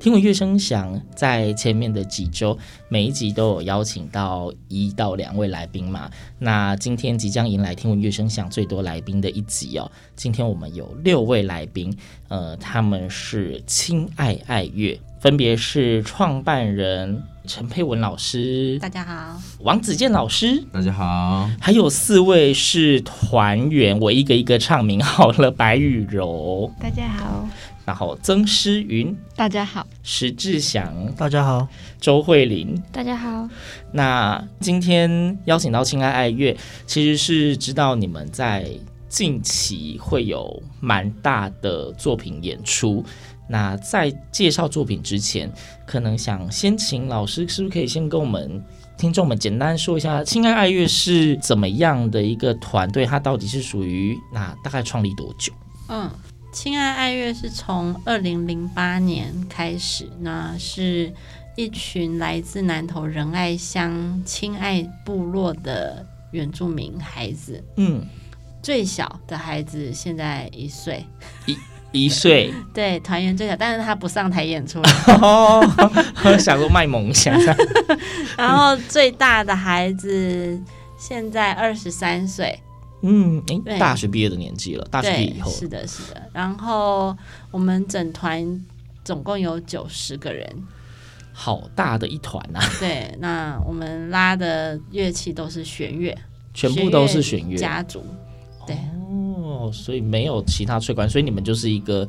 听闻乐声响，在前面的几周，每一集都有邀请到一到两位来宾嘛。那今天即将迎来听闻乐声响最多来宾的一集哦。今天我们有六位来宾，呃，他们是亲爱爱乐，分别是创办人陈佩文老师，大家好，王子健老师，大家好，还有四位是团员，我一个一个唱名好了，白雨柔，大家好，然后曾诗云。大家好，石志祥，大家好，周慧玲。大家好。那今天邀请到亲爱爱乐，其实是知道你们在近期会有蛮大的作品演出。那在介绍作品之前，可能想先请老师，是不是可以先跟我们听众们简单说一下，亲爱爱乐是怎么样的一个团队？它到底是属于那大概创立多久？嗯，亲爱爱乐是从二零零八年开始，那是一群来自南投仁爱乡亲爱部落的原住民孩子。嗯，最小的孩子现在一岁，一一岁。对，团员最小，但是他不上台演出。哦，想说卖萌想。然后最大的孩子现在二十三岁。嗯，哎，大学毕业的年纪了，大学毕业以后，是的，是的。然后我们整团总共有九十个人，好大的一团啊！对，那我们拉的乐器都是弦乐，全部都是弦乐家族，对，哦，所以没有其他吹管，所以你们就是一个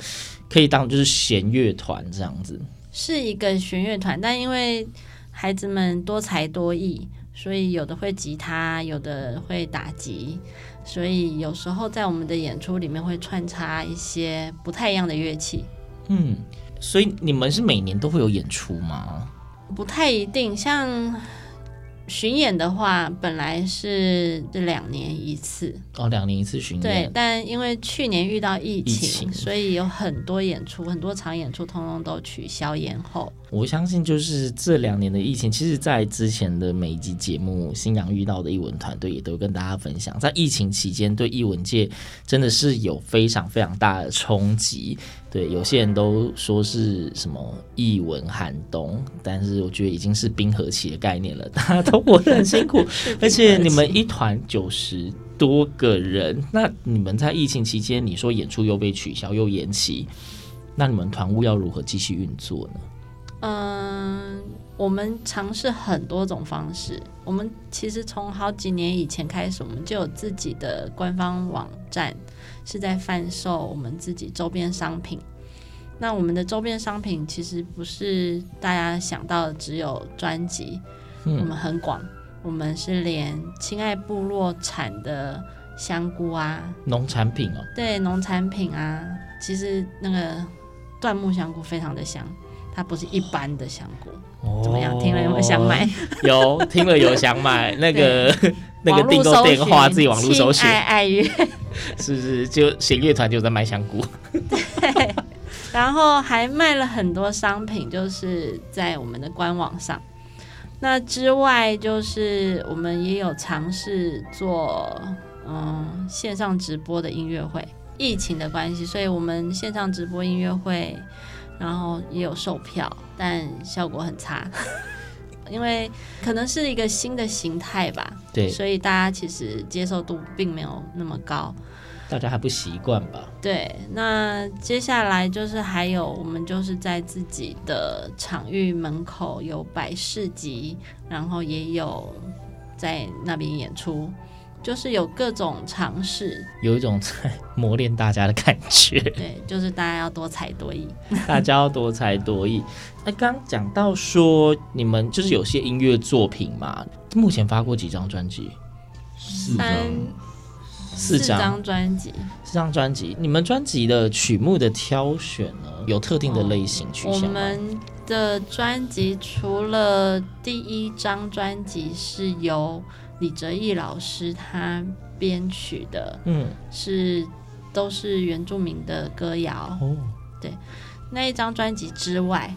可以当就是弦乐团这样子。是一个弦乐团，但因为孩子们多才多艺，所以有的会吉他，有的会打击，所以有时候在我们的演出里面会穿插一些不太一样的乐器。嗯，所以你们是每年都会有演出吗？不太一定，像巡演的话，本来是这两年一次，哦，两年一次巡演对演。，但因为去年遇到疫情，疫情所以有很多演出，很多场演出通通都取消延后。我相信就是这两年的疫情，其实，在之前的每一集节目，新阳遇到的艺文团队也都跟大家分享，在疫情期间对艺文界真的是有非常非常大的冲击。对，有些人都说是什么一文寒冬，但是我觉得已经是冰河期的概念了，大家都活得很辛苦，而且你们一团九十多个人，那你们在疫情期间，你说演出又被取消又延期，那你们团务要如何继续运作呢？嗯，我们尝试很多种方式。我们其实从好几年以前开始，我们就有自己的官方网站，是在贩售我们自己周边商品。那我们的周边商品其实不是大家想到的只有专辑，嗯我们很广，我们是连亲爱部落产的香菇啊，农产品哦，对，农产品啊，其实那个椴木香菇非常的香，它不是一般的香菇。怎么样？听了有没有想买？有听了有想买那个 那个订购电话，自己网络搜寻，爱爱乐，是不是？就弦乐团就在卖香菇，对，然后还卖了很多商品，就是在我们的官网上。那之外，就是我们也有尝试做嗯线上直播的音乐会。疫情的关系，所以我们线上直播音乐会，然后也有售票，但效果很差，因为可能是一个新的形态吧。对，所以大家其实接受度并没有那么高。大家还不习惯吧？对，那接下来就是还有我们就是在自己的场域门口有摆市集，然后也有在那边演出，就是有各种尝试，有一种在磨练大家的感觉。对，就是大家要多才多艺，大家要多才多艺。那刚讲到说你们就是有些音乐作品嘛，目前发过几张专辑？四张。四张专辑，四张专辑。你们专辑的曲目的挑选呢，有特定的类型曲？我们的专辑除了第一张专辑是由李哲毅老师他编曲的，嗯，是都是原住民的歌谣。哦，对，那一张专辑之外，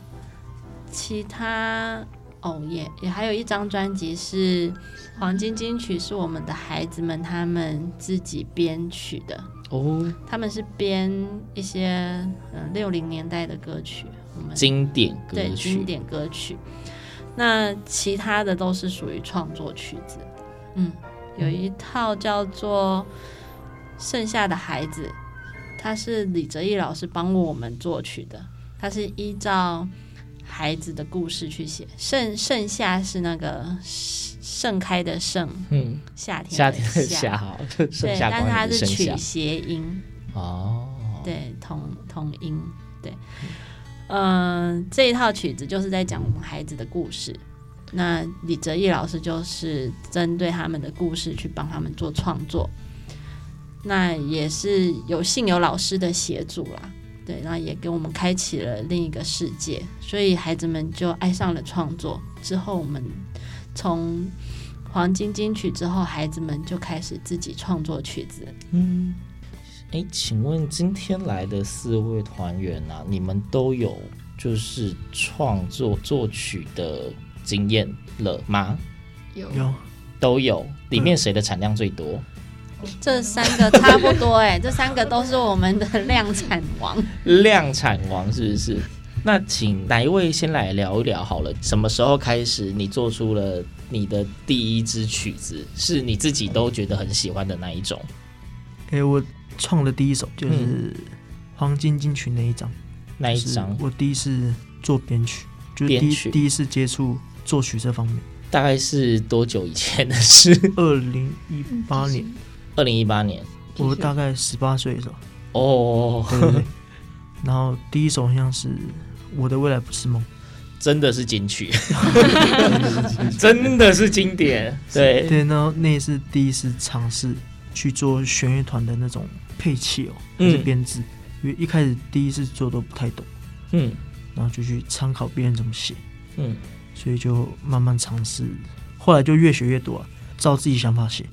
其他。哦，也也还有一张专辑是黄金金曲，是我们的孩子们他们自己编曲的哦。他们是编一些嗯六零年代的歌曲，我们经典歌曲，对经典歌曲。那其他的都是属于创作曲子。嗯，有一套叫做《剩下的孩子》，它是李哲毅老师帮我们作曲的，它是依照。孩子的故事去写，盛盛夏是那个盛开的盛，嗯，夏天夏。天的夏，好，对，但是它是取谐音。哦，对，同同音，对，嗯、呃，这一套曲子就是在讲我们孩子的故事。那李哲毅老师就是针对他们的故事去帮他们做创作，那也是有幸有老师的协助啦。对，然后也给我们开启了另一个世界，所以孩子们就爱上了创作。之后，我们从黄金金曲之后，孩子们就开始自己创作曲子。嗯，哎，请问今天来的四位团员啊，你们都有就是创作作曲的经验了吗？有，有，都有。里面谁的产量最多？这三个差不多哎，这三个都是我们的量产王。量产王是不是？那请哪一位先来聊一聊好了？什么时候开始你做出了你的第一支曲子，是你自己都觉得很喜欢的那一种？哎，我创的第一首就是黄金金曲那一张，那一张我第一次做编曲，就是第一曲第一次接触作曲这方面，大概是多久以前的事？二零一八年。二零一八年，我大概十八岁的时候。哦。然后第一首好像是《我的未来不是梦》，真的是金曲，真的是经典。对对，然后那也是第一次尝试去做弦乐团的那种配器哦，还是编制，因为一开始第一次做都不太懂。嗯，然后就去参考别人怎么写。嗯，所以就慢慢尝试，后来就越学越多啊，照自己想法写。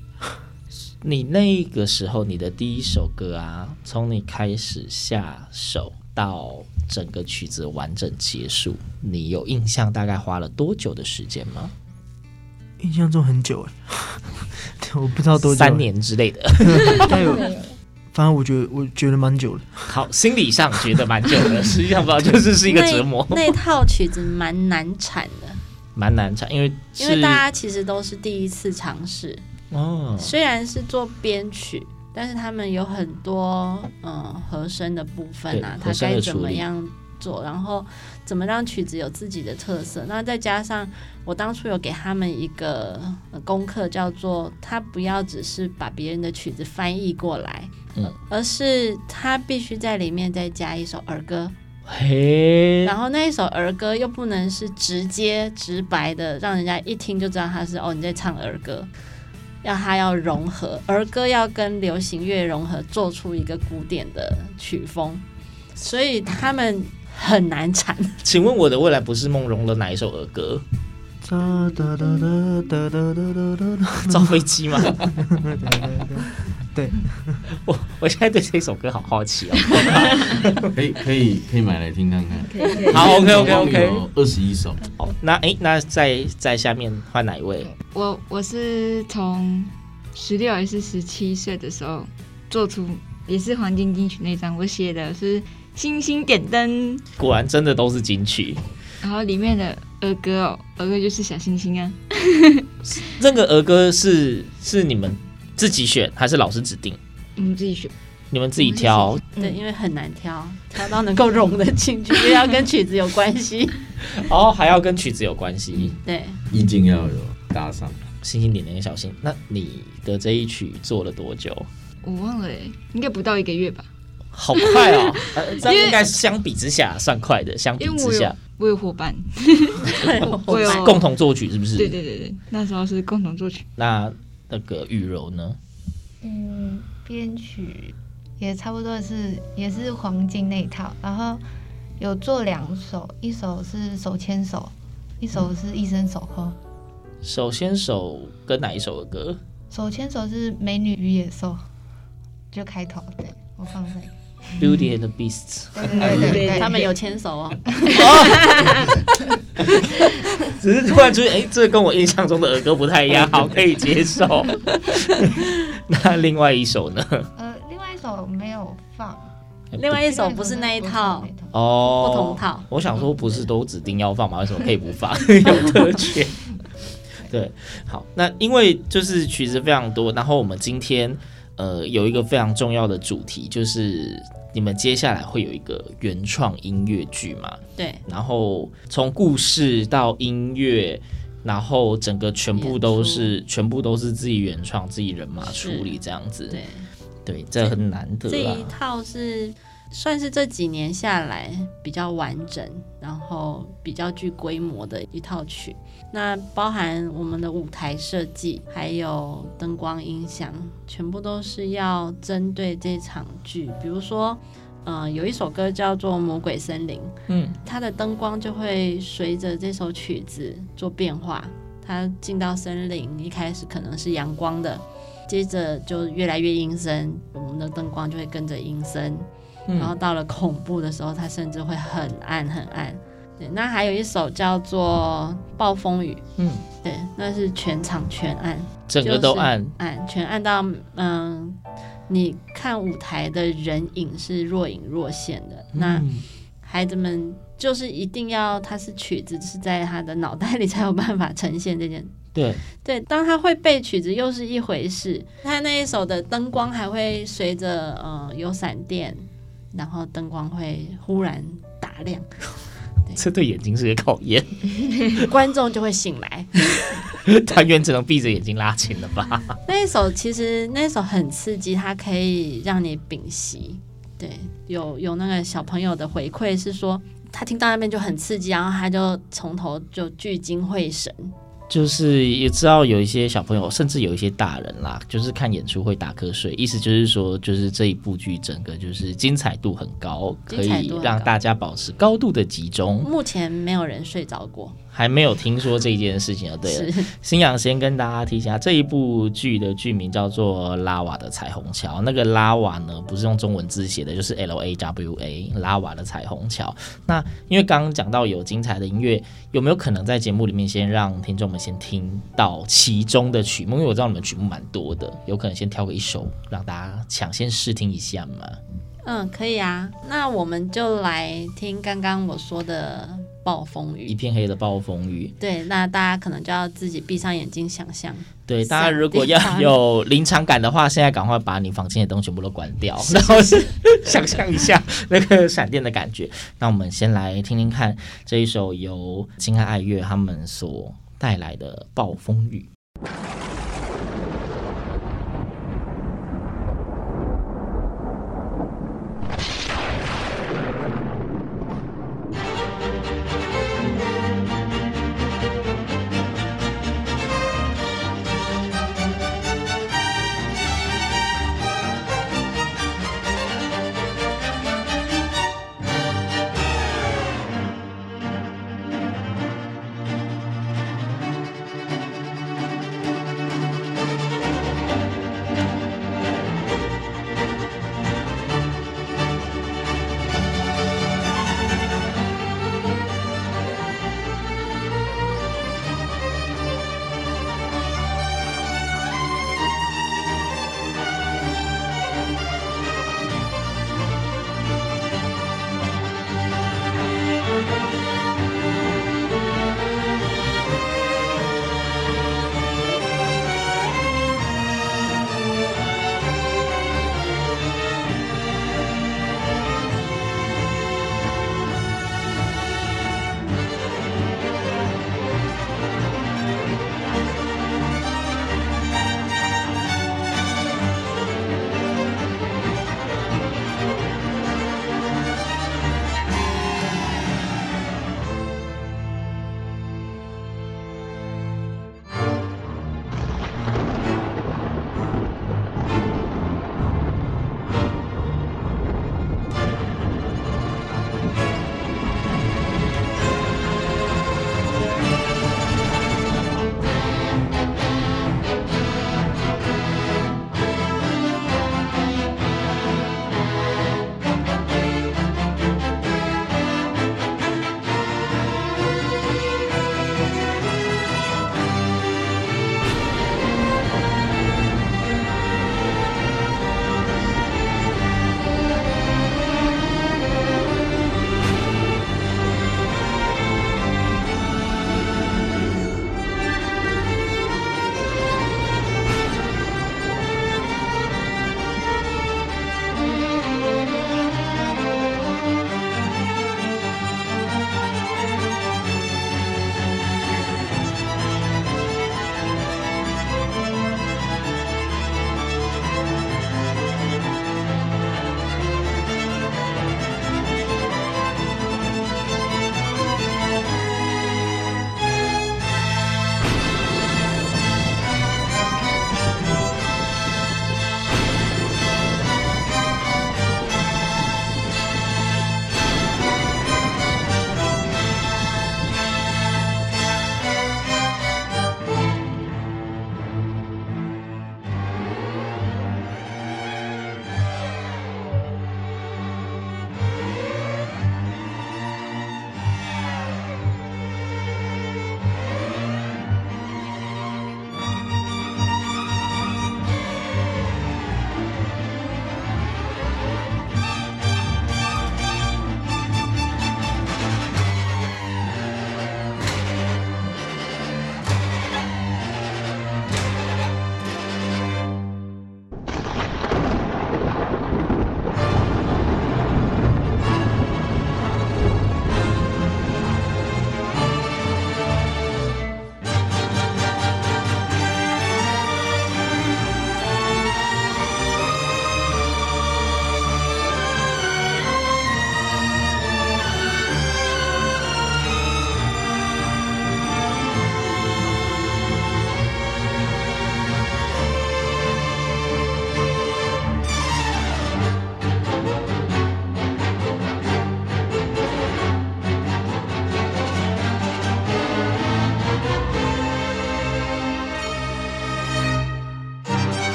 你那个时候，你的第一首歌啊，从你开始下手到整个曲子完整结束，你有印象大概花了多久的时间吗？印象中很久哎，我不知道多久，三年之类的。反正我觉得我觉得蛮久的。好，心理上觉得蛮久的，实际上不知道就是是一个折磨。那，那套曲子蛮难产的，蛮难唱，因为因为大家其实都是第一次尝试。哦，虽然是做编曲，但是他们有很多嗯和声的部分啊，他该怎么样做，然后怎么让曲子有自己的特色。那再加上我当初有给他们一个功课，叫做他不要只是把别人的曲子翻译过来，嗯，而是他必须在里面再加一首儿歌。嘿，然后那一首儿歌又不能是直接直白的，让人家一听就知道他是哦你在唱儿歌。要他要融合儿歌，要跟流行乐融合，做出一个古典的曲风，所以他们很难产。请问我的未来不是梦融了哪一首儿歌？造飞机吗？对，我我现在对这首歌好好奇哦。可以可以可以买来听看看。好，OK OK OK。二十一首。好，那哎，那在在下面换哪一位？我我是从十六还是十七岁的时候做出，也是黄金金曲那张，我写的是星星点灯。果然真的都是金曲。然后里面的儿歌哦，儿歌就是小星星啊。那个儿歌是是你们自己选还是老师指定？我们自己选。你们自己挑，对，因为很难挑，挑到能够融得进去，因为要跟曲子有关系。哦，还要跟曲子有关系。对，意境要有搭上。星星点点小心。那你的这一曲做了多久？我忘了，应该不到一个月吧。好快哦！呃，这应该相比之下算快的。相比之下，我有伙伴，我有共同作曲，是不是？对对对对，那时候是共同作曲。那那个雨柔呢？嗯，编曲。也差不多是，也是黄金那一套，然后有做两首，一首是手牵手，一首是一生守候。手牵手跟哪一首的歌？手牵手是美女与野兽，就开头，对，我放在。Beauty and the Beasts。对对对对，他们有牵手哦。只是突然出现，哎，这跟我印象中的儿歌不太一样，好，可以接受。那另外一首呢？呃，另外一首没有放，另外一首不是那一套哦，不同套。我想说，不是都指定要放吗？为什么可以不放？有特权。对，好，那因为就是曲子非常多，然后我们今天呃有一个非常重要的主题，就是你们接下来会有一个原创音乐剧嘛？对，然后从故事到音乐，然后整个全部都是全部都是自己原创、自己人马处理这样子。对。对，这很难得。这一套是算是这几年下来比较完整，然后比较具规模的一套曲。那包含我们的舞台设计，还有灯光音响，全部都是要针对这场剧。比如说，嗯、呃，有一首歌叫做《魔鬼森林》，嗯，它的灯光就会随着这首曲子做变化。它进到森林，一开始可能是阳光的。接着就越来越阴森，我们的灯光就会跟着阴森，嗯，然后到了恐怖的时候，它甚至会很暗很暗。对，那还有一首叫做《暴风雨》，嗯，对，那是全场全暗，整个都暗，就是、暗，全暗到嗯，你看舞台的人影是若隐若现的。嗯、那孩子们就是一定要，他是曲子是在他的脑袋里才有办法呈现这件。对对，当他会背曲子又是一回事，他那一首的灯光还会随着呃有闪电，然后灯光会忽然打亮，对这对眼睛是个考验，观众就会醒来，团员只能闭着眼睛拉琴了吧？那一首其实那一首很刺激，它可以让你屏息。对，有有那个小朋友的回馈是说，他听到那边就很刺激，然后他就从头就聚精会神。就是也知道有一些小朋友，甚至有一些大人啦，就是看演出会打瞌睡。意思就是说，就是这一部剧整个就是精彩度很高，可以让大家保持高度的集中。目前没有人睡着过。还没有听说这件事情啊？对了，新阳先跟大家提一下，这一部剧的剧名叫做《拉瓦的彩虹桥》。那个拉瓦呢，不是用中文字写的，就是 L A W A，拉瓦的彩虹桥。那因为刚刚讲到有精彩的音乐，有没有可能在节目里面先让听众们先听到其中的曲目？因为我知道你们曲目蛮多的，有可能先挑个一首让大家抢先试听一下嘛？嗯，可以啊。那我们就来听刚刚我说的。暴风雨，一片黑的暴风雨。对，那大家可能就要自己闭上眼睛想象。对，大家如果要有临场感的话，现在赶快把你房间的灯全部都关掉，然后是想象一下 那个闪电的感觉。那我们先来听听看这一首由金爱爱乐他们所带来的暴风雨。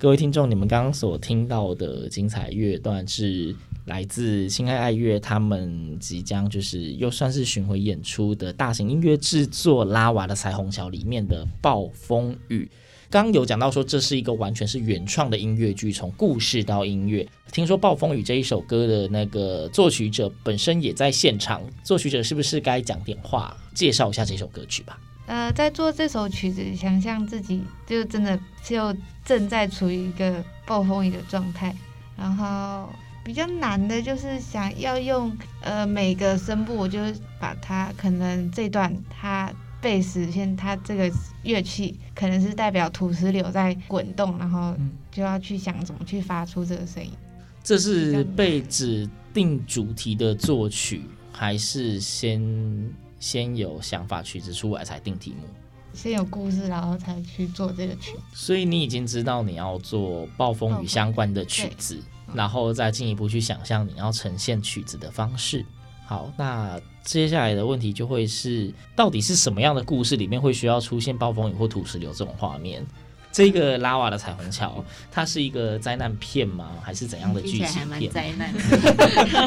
各位听众，你们刚刚所听到的精彩乐段是来自亲爱爱乐他们即将就是又算是巡回演出的大型音乐制作《拉瓦的彩虹桥》里面的《暴风雨》。刚刚有讲到说，这是一个完全是原创的音乐剧，从故事到音乐。听说《暴风雨》这一首歌的那个作曲者本身也在现场，作曲者是不是该讲点话，介绍一下这首歌曲吧？呃，在做这首曲子，想象自己就真的就正在处于一个暴风雨的状态，然后比较难的就是想要用呃每个声部，我就把它可能这段它贝斯先，它这个乐器可能是代表土石流在滚动，然后就要去想怎么去发出这个声音。这是被指定主题的作曲，还是先？先有想法，曲子出来才定题目。先有故事，然后才去做这个曲。所以你已经知道你要做暴风雨相关的曲子，然后再进一步去想象你要呈现曲子的方式。好，那接下来的问题就会是，到底是什么样的故事里面会需要出现暴风雨或土石流这种画面？这个拉瓦的彩虹桥，它是一个灾难片吗？还是怎样的剧情片？灾难。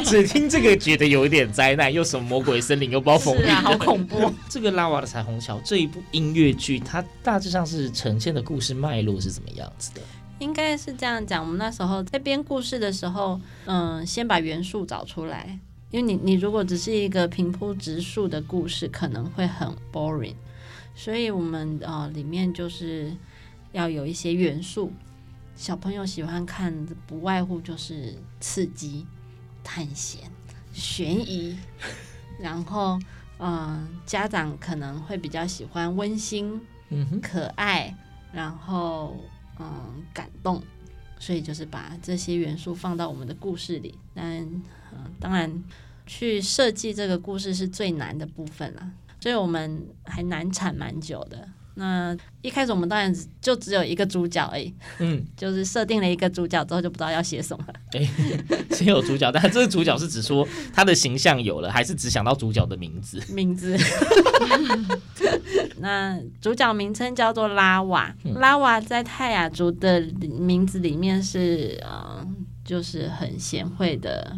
只听这个觉得有一点灾难，又什么魔鬼森林，又暴风雨，是啊，好恐怖。这个拉瓦的彩虹桥这一部音乐剧，它大致上是呈现的故事脉络是怎么样子的？应该是这样讲。我们那时候在编故事的时候，嗯，先把元素找出来，因为你你如果只是一个平铺直述的故事，可能会很 boring，所以我们呃里面就是。要有一些元素，小朋友喜欢看的不外乎就是刺激、探险、悬疑，然后嗯、呃，家长可能会比较喜欢温馨、可爱，然后嗯感动，所以就是把这些元素放到我们的故事里。但嗯、呃，当然去设计这个故事是最难的部分了，所以我们还难产蛮久的。那一开始我们当然就只有一个主角而已，嗯，就是设定了一个主角之后就不知道要写什么了。哎、欸，先有主角，但这个主角是指说他的形象有了，还是只想到主角的名字？名字。那主角名称叫做拉瓦，嗯、拉瓦在泰雅族的名字里面是呃，就是很贤惠的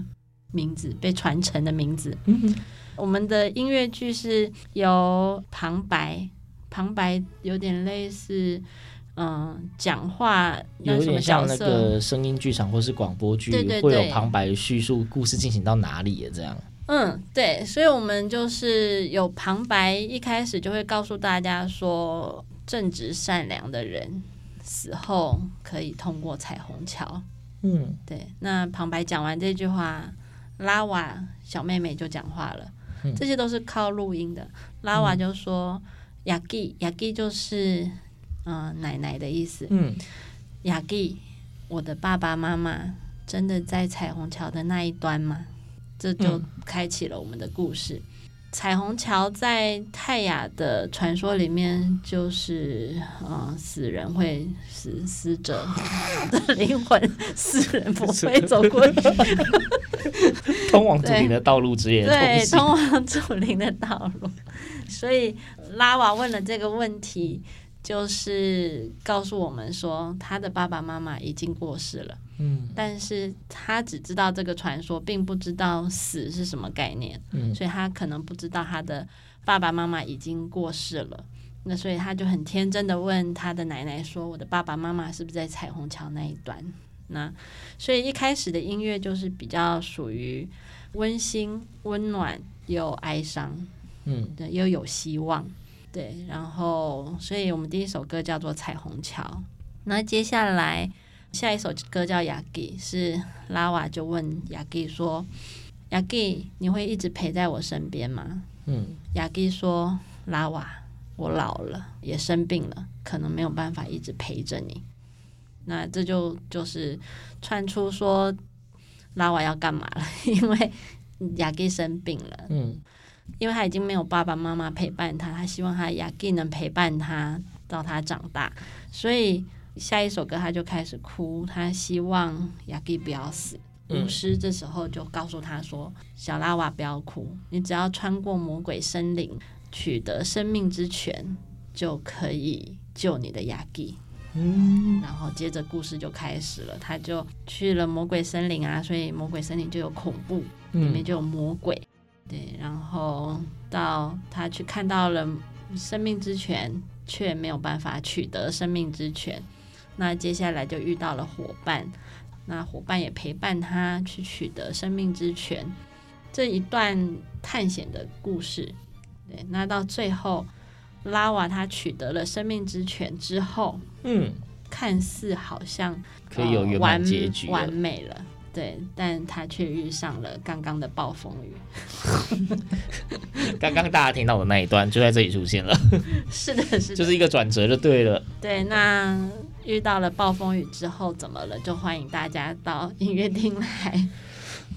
名字，被传承的名字。嗯，我们的音乐剧是由旁白。旁白有点类似，嗯，讲话有点像那个声音剧场或是广播剧，会有旁白叙述故事进行到哪里这样。嗯，对，所以我们就是有旁白，一开始就会告诉大家说，正直善良的人死后可以通过彩虹桥。嗯，对。那旁白讲完这句话，拉瓦小妹妹就讲话了。嗯，这些都是靠录音的。拉瓦就说。嗯雅吉，雅吉就是嗯、呃、奶奶的意思。嗯，雅吉，我的爸爸妈妈真的在彩虹桥的那一端吗？这就开启了我们的故事。嗯、彩虹桥在泰雅的传说里面，就是嗯、呃，死人会死，死者的 灵魂，死人不会走过去。通往祖灵的道路之类的东西。对，通往祖灵的道路。所以。拉瓦问了这个问题，就是告诉我们说，他的爸爸妈妈已经过世了。嗯，但是他只知道这个传说，并不知道死是什么概念。嗯，所以他可能不知道他的爸爸妈妈已经过世了。那所以他就很天真的问他的奶奶说：“我的爸爸妈妈是不是在彩虹桥那一端？”那所以一开始的音乐就是比较属于温馨、温暖又哀伤。嗯，对，又有希望。对，然后，所以我们第一首歌叫做《彩虹桥》。那接下来下一首歌叫《雅吉》，是拉瓦就问雅吉说：“雅吉，你会一直陪在我身边吗？”嗯，雅吉说：“拉瓦，我老了，也生病了，可能没有办法一直陪着你。”那这就就是串出说拉瓦要干嘛了，因为雅吉生病了。嗯。因为他已经没有爸爸妈妈陪伴他，他希望他雅吉能陪伴他到他长大，所以下一首歌他就开始哭，他希望雅吉不要死。巫师这时候就告诉他说：“小拉瓦不要哭，你只要穿过魔鬼森林，取得生命之泉，就可以救你的雅吉。”嗯，然后接着故事就开始了，他就去了魔鬼森林啊，所以魔鬼森林就有恐怖，里面就有魔鬼，对，然后到他去看到了生命之泉，却没有办法取得生命之泉，那接下来就遇到了伙伴，那伙伴也陪伴他去取得生命之泉，这一段探险的故事，对，那到最后。拉瓦他取得了生命之泉之后，嗯，看似好像可以有圆满结局，完美了，对，但他却遇上了刚刚的暴风雨。刚刚大家听到的那一段就在这里出现了，是的，是的，就是一个转折就对了。对，那遇到了暴风雨之后怎么了？就欢迎大家到音乐厅来。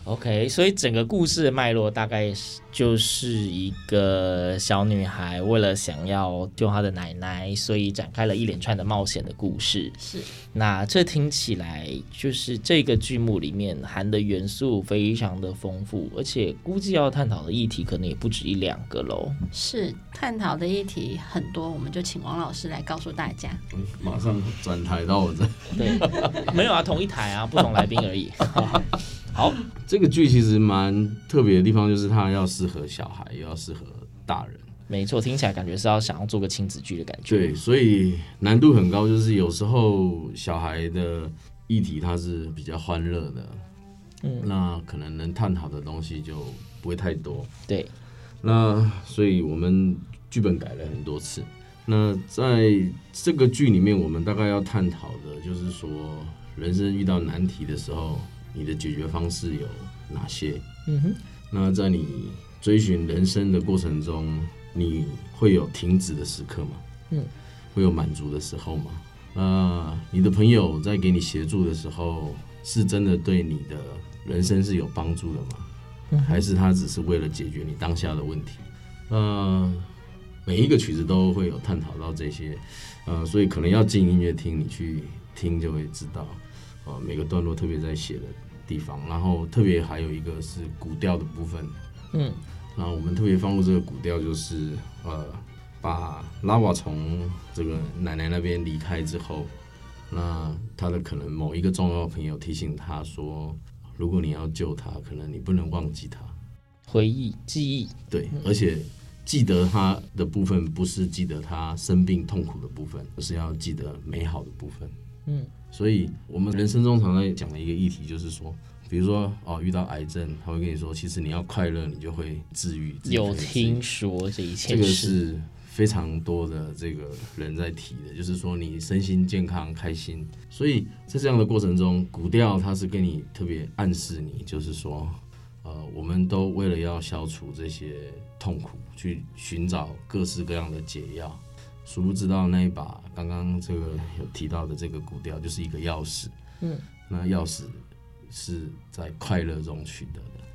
OK，所以整个故事的脉络大概是就是一个小女孩为了想要救她的奶奶，所以展开了一连串的冒险的故事。是，那这听起来就是这个剧目里面含的元素非常的丰富，而且估计要探讨的议题可能也不止一两个喽。是，探讨的议题很多，我们就请王老师来告诉大家。嗯，马上转台到我这。对，没有啊，同一台啊，不同来宾而已。好，这个剧其实蛮特别的地方，就是它要适合小孩，也要适合大人。没错，听起来感觉是要想要做个亲子剧的感觉。对，所以难度很高，就是有时候小孩的议题它是比较欢乐的，嗯，那可能能探讨的东西就不会太多。对，那所以我们剧本改了很多次。那在这个剧里面，我们大概要探讨的就是说，人生遇到难题的时候。你的解决方式有哪些？嗯哼，那在你追寻人生的过程中，你会有停止的时刻吗？嗯，会有满足的时候吗？那你的朋友在给你协助的时候，是真的对你的人生是有帮助的吗？嗯，还是他只是为了解决你当下的问题？呃，每一个曲子都会有探讨到这些，呃，所以可能要进音乐厅，你去听就会知道。呃，每个段落特别在写的地方，然后特别还有一个是古调的部分，嗯，然后我们特别放入这个古调，就是呃，把拉瓦从这个奶奶那边离开之后，那他的可能某一个重要的朋友提醒他说，如果你要救他，可能你不能忘记他，回忆记忆，对，而且记得他的部分不是记得他生病痛苦的部分，而是要记得美好的部分，嗯。所以，我们人生中常常讲的一个议题，就是说，比如说，哦，遇到癌症，他会跟你说，其实你要快乐，你就会治愈。有听说这一切，这个是非常多的这个人在提的，就是说你身心健康、开心。所以在这样的过程中，古调它是跟你特别暗示你，就是说，呃，我们都为了要消除这些痛苦，去寻找各式各样的解药。殊不知道那一把刚刚这个有提到的这个古调就是一个钥匙，嗯，那钥匙是在快乐中取得的，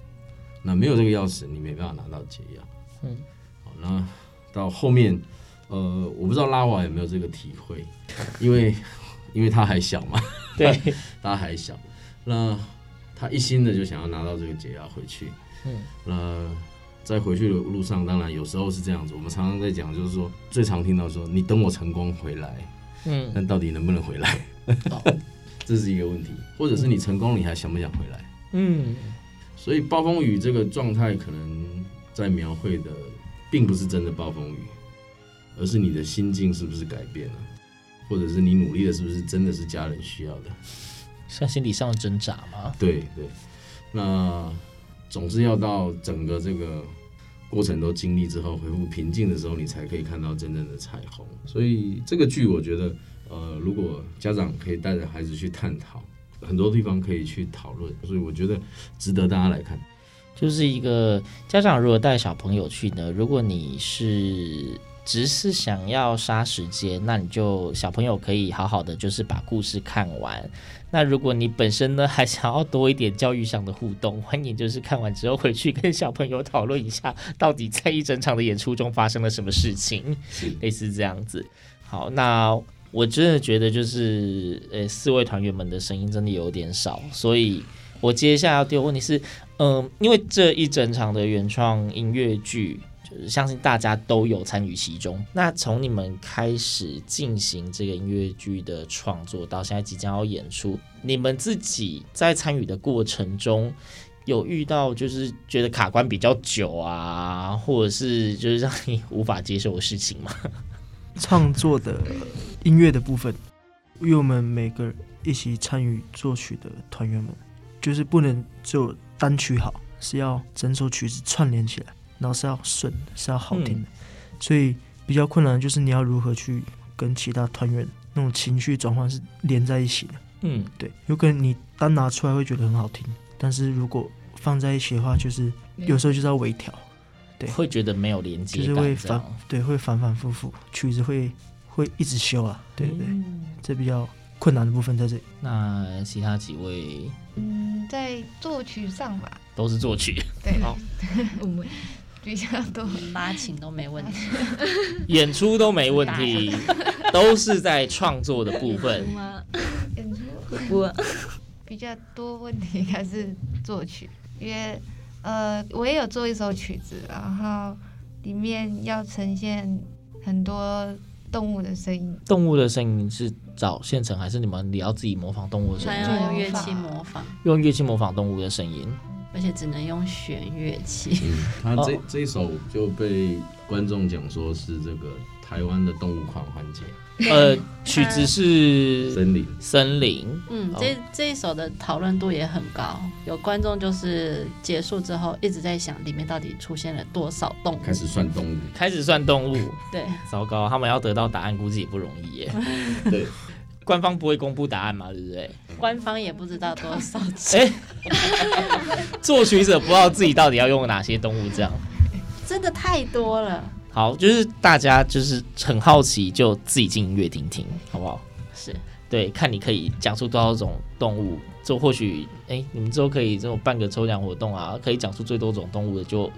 那没有这个钥匙，你没办法拿到解药，嗯，好，那到后面，呃，我不知道拉瓦有没有这个体会，因为 因为他还小嘛，对，他还小，那他一心的就想要拿到这个解药回去，嗯，那。在回去的路上，当然有时候是这样子。我们常常在讲，就是说最常听到说“你等我成功回来”，嗯，但到底能不能回来，这是一个问题。或者是你成功，你还想不想回来？嗯，所以暴风雨这个状态，可能在描绘的并不是真的暴风雨，而是你的心境是不是改变了，或者是你努力的是不是真的是家人需要的，像心理上的挣扎吗？对对，那。总是要到整个这个过程都经历之后，恢复平静的时候，你才可以看到真正的彩虹。所以这个剧，我觉得，呃，如果家长可以带着孩子去探讨，很多地方可以去讨论。所以我觉得值得大家来看。就是一个家长如果带小朋友去呢，如果你是。只是想要杀时间，那你就小朋友可以好好的，就是把故事看完。那如果你本身呢，还想要多一点教育上的互动，欢迎就是看完之后回去跟小朋友讨论一下，到底在一整场的演出中发生了什么事情，类似这样子。好，那我真的觉得就是，呃，四位团员们的声音真的有点少，所以我接下来要丢问题是，嗯、呃，因为这一整场的原创音乐剧。相信大家都有参与其中。那从你们开始进行这个音乐剧的创作到现在即将要演出，你们自己在参与的过程中，有遇到就是觉得卡关比较久啊，或者是就是让你无法接受的事情吗？创作的音乐的部分，因为我们每个一起参与作曲的团员们，就是不能就单曲好，是要整首曲子串联起来。然后是要顺的，是要好听的，嗯、所以比较困难的就是你要如何去跟其他团员那种情绪转换是连在一起的。嗯，对，有可能你单拿出来会觉得很好听，但是如果放在一起的话，就是有时候就是要微调，对，会觉得没有连接，就是会反，对，会反反复复，曲子会会一直修啊，对对对，嗯、这比较困难的部分在这里。那其他几位，嗯，在作曲上吧，都是作曲，对，好，我们。比较多拉琴都没问题，演出都没问题，都是在创作的部分。演出我比较多问题还是作曲，因为呃，我也有做一首曲子，然后里面要呈现很多动物的声音。动物的声音是找现成还是你们也要自己模仿动物的声音？用乐器模仿，用乐器模仿动物的声音。而且只能用弦乐器。嗯，他这这一首就被观众讲说是这个台湾的动物狂欢节。呃，曲子是森林，森林。嗯，这这一首的讨论度也很高，有观众就是结束之后一直在想里面到底出现了多少动物，开始算动物，开始算动物。对，糟糕，他们要得到答案估计也不容易耶。对。官方不会公布答案嘛，对不对？官方也不知道多少钱。作曲者不知道自己到底要用哪些动物，这样真的太多了。好，就是大家就是很好奇，就自己进音乐厅听，好不好？是对，看你可以讲出多少种动物，就或许哎，你们之后可以这种办个抽奖活动啊，可以讲出最多种动物的就，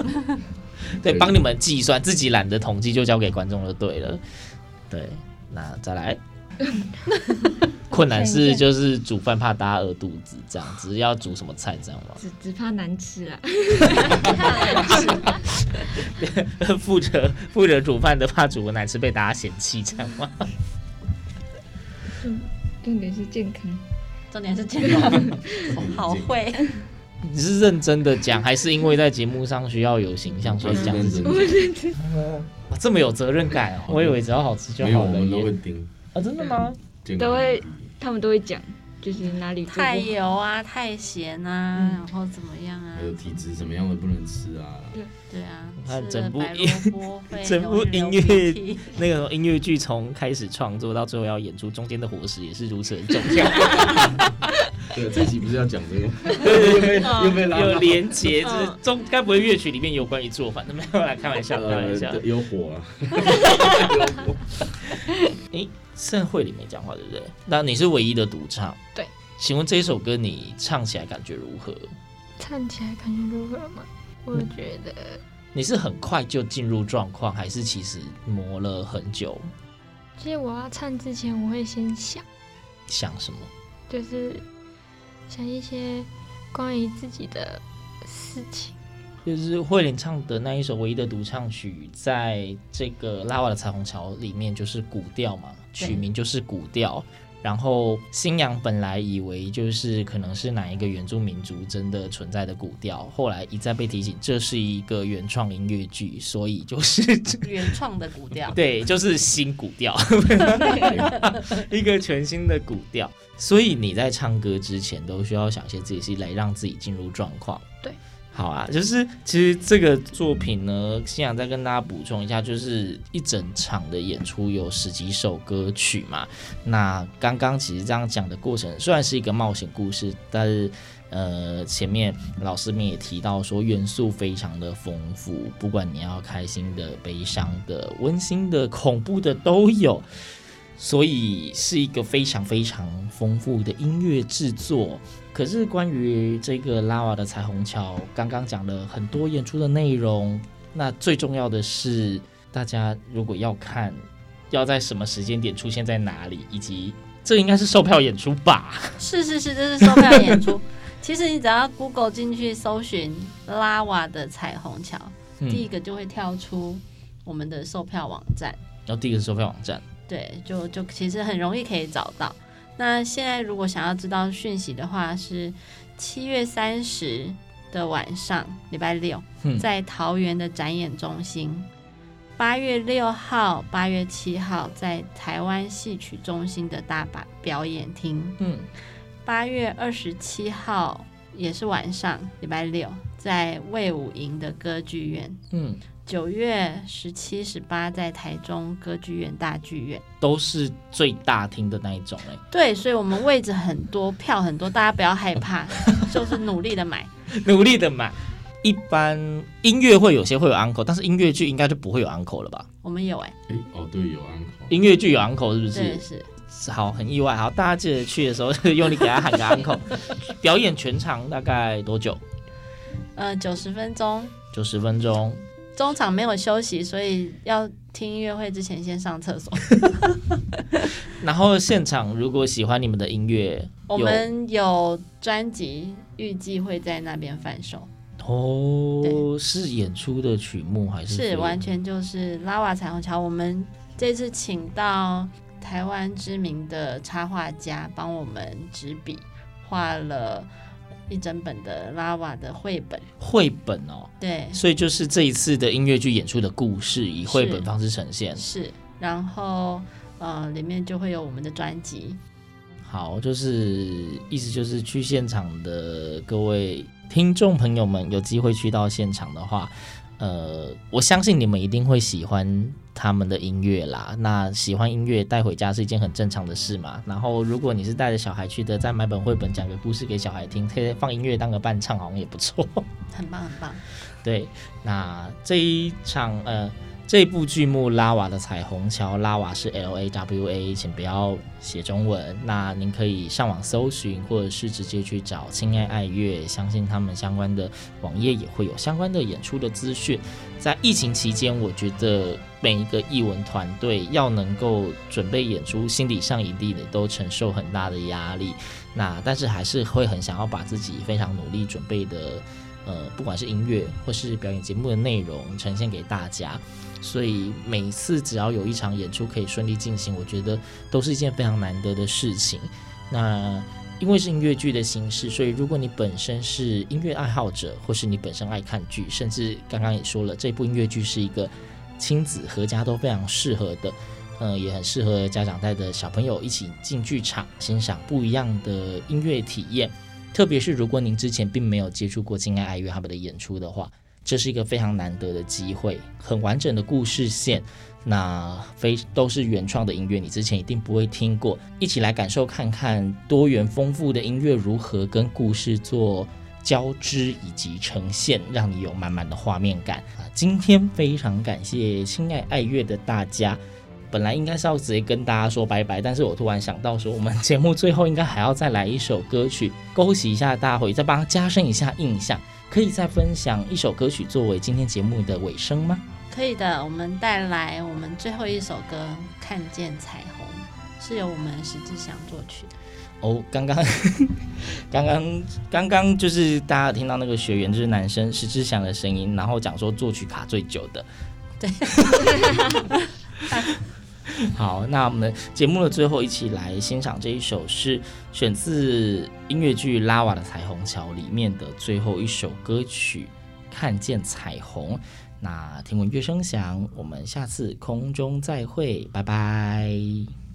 对，帮你们计算，自己懒得统计就交给观众就对了。对，那再来。困难是就是煮饭怕大家饿肚子，这样子要煮什么菜这样吗？只只怕难吃啊！负责负责煮饭的怕煮的难吃被大家嫌弃，这样吗？重重点是健康，重点是健康，好会。你是认真的讲，还是因为在节目上需要有形象所以讲？这么有责任感哦！我以为只要好吃就好了。我们都会盯。啊，真的吗？都会，他们都会讲，就是哪里太油啊、太咸啊，嗯、然后怎么样啊？还有体质怎么样的不能吃啊？对对啊，你看整部音，整部音乐 那个音乐剧从开始创作到最后要演出，中间的伙食也是如此很重要。对，这集不是要讲这个？对，有没有有连结？就是中，该不会乐曲里面有关于做饭的？没有来开玩笑，开玩笑。有火啊！哎。盛会里面讲话对不对？那你是唯一的独唱。对，请问这一首歌你唱起来感觉如何？唱起来感觉如何吗？我觉得、嗯、你是很快就进入状况，还是其实磨了很久？其实我要唱之前，我会先想想什么？就是想一些关于自己的事情。就是慧玲唱的那一首唯一的独唱曲，在这个拉瓦的彩虹桥里面就是古调嘛，曲名就是古调。然后新娘本来以为就是可能是哪一个原住民族真的存在的古调，后来一再被提醒这是一个原创音乐剧，所以就是 原创的古调，对，就是新古调，一个全新的古调。所以你在唱歌之前都需要想一些自己是来让自己进入状况，对。好啊，就是其实这个作品呢，新娘再跟大家补充一下，就是一整场的演出有十几首歌曲嘛。那刚刚其实这样讲的过程，虽然是一个冒险故事，但是呃，前面老师们也提到说元素非常的丰富，不管你要开心的、悲伤的、温馨的、恐怖的都有，所以是一个非常非常丰富的音乐制作。可是关于这个拉瓦的彩虹桥，刚刚讲了很多演出的内容。那最重要的是，大家如果要看，要在什么时间点出现在哪里，以及这应该是售票演出吧？是是是，这是售票演出。其实你只要 Google 进去搜寻拉瓦的彩虹桥，第一个就会跳出我们的售票网站。然后第一个是售票网站，对，就就其实很容易可以找到。那现在如果想要知道讯息的话，是七月三十的晚上，礼拜六，在桃园的展演中心；八月六号、八月七号在台湾戏曲中心的大把表演厅。嗯，八月二十七号也是晚上，礼拜六在魏武营的歌剧院。嗯。九月十七、十八在台中歌剧院大剧院，都是最大厅的那一种哎。对，所以我们位置很多，票很多，大家不要害怕，就是努力的买，努力的买。一般音乐会有些会有 encore，但是音乐剧应该就不会有 encore 了吧？我们有哎、欸，哎哦，对，有 encore，音乐剧有 encore 是不是？对，是。好，很意外。好，大家记得去的时候用力给他喊个 encore。表演全长大概多久？呃，九十分钟。九十分钟。中场没有休息，所以要听音乐会之前先上厕所。然后现场如果喜欢你们的音乐，我们有专辑，预计会在那边贩售。哦，是演出的曲目还是？是完全就是拉瓦彩虹桥。我们这次请到台湾知名的插画家帮我们执笔画了。一整本的拉瓦的绘本，绘本哦，对，所以就是这一次的音乐剧演出的故事以绘本方式呈现，是，是，然后呃，里面就会有我们的专辑。好，就是意思就是去现场的各位听众朋友们，有机会去到现场的话。呃，我相信你们一定会喜欢他们的音乐啦。那喜欢音乐带回家是一件很正常的事嘛。然后，如果你是带着小孩去的，再买本绘本讲个故事给小孩听，可以放音乐当个伴唱，好像也不错。很棒，很棒。对，那这一场呃。这部剧目《拉瓦的彩虹桥》，拉瓦是 L A W A，请不要写中文。那您可以上网搜寻，或者是直接去找亲爱爱乐，相信他们相关的网页也会有相关的演出的资讯。在疫情期间，我觉得每一个艺文团队要能够准备演出，心理上一定的都承受很大的压力。那但是还是会很想要把自己非常努力准备的，呃，不管是音乐或是表演节目的内容呈现给大家。所以每次只要有一场演出可以顺利进行，我觉得都是一件非常难得的事情。那因为是音乐剧的形式，所以如果你本身是音乐爱好者，或是你本身爱看剧，甚至刚刚也说了，这部音乐剧是一个亲子合家都非常适合的，嗯，也很适合家长带着小朋友一起进剧场欣赏不一样的音乐体验。特别是如果您之前并没有接触过亲爱爱乐他们的演出的话。这是一个非常难得的机会，很完整的故事线，那非都是原创的音乐，你之前一定不会听过，一起来感受看看多元丰富的音乐如何跟故事做交织以及呈现，让你有满满的画面感啊！今天非常感谢亲爱爱乐的大家，本来应该是要直接跟大家说拜拜，但是我突然想到说，我们节目最后应该还要再来一首歌曲，勾起一下大家回忆，再帮他加深一下印象。可以再分享一首歌曲作为今天节目的尾声吗？可以的，我们带来我们最后一首歌《看见彩虹》，是由我们石志祥作曲的。哦，刚刚，刚刚，刚刚就是大家听到那个学员，就是男生石志祥的声音，然后讲说作曲卡最久的。对。好，那我们节目的最后，一起来欣赏这一首是选自音乐剧《拉瓦的彩虹桥》里面的最后一首歌曲《看见彩虹》。那听闻乐声响，我们下次空中再会，拜拜。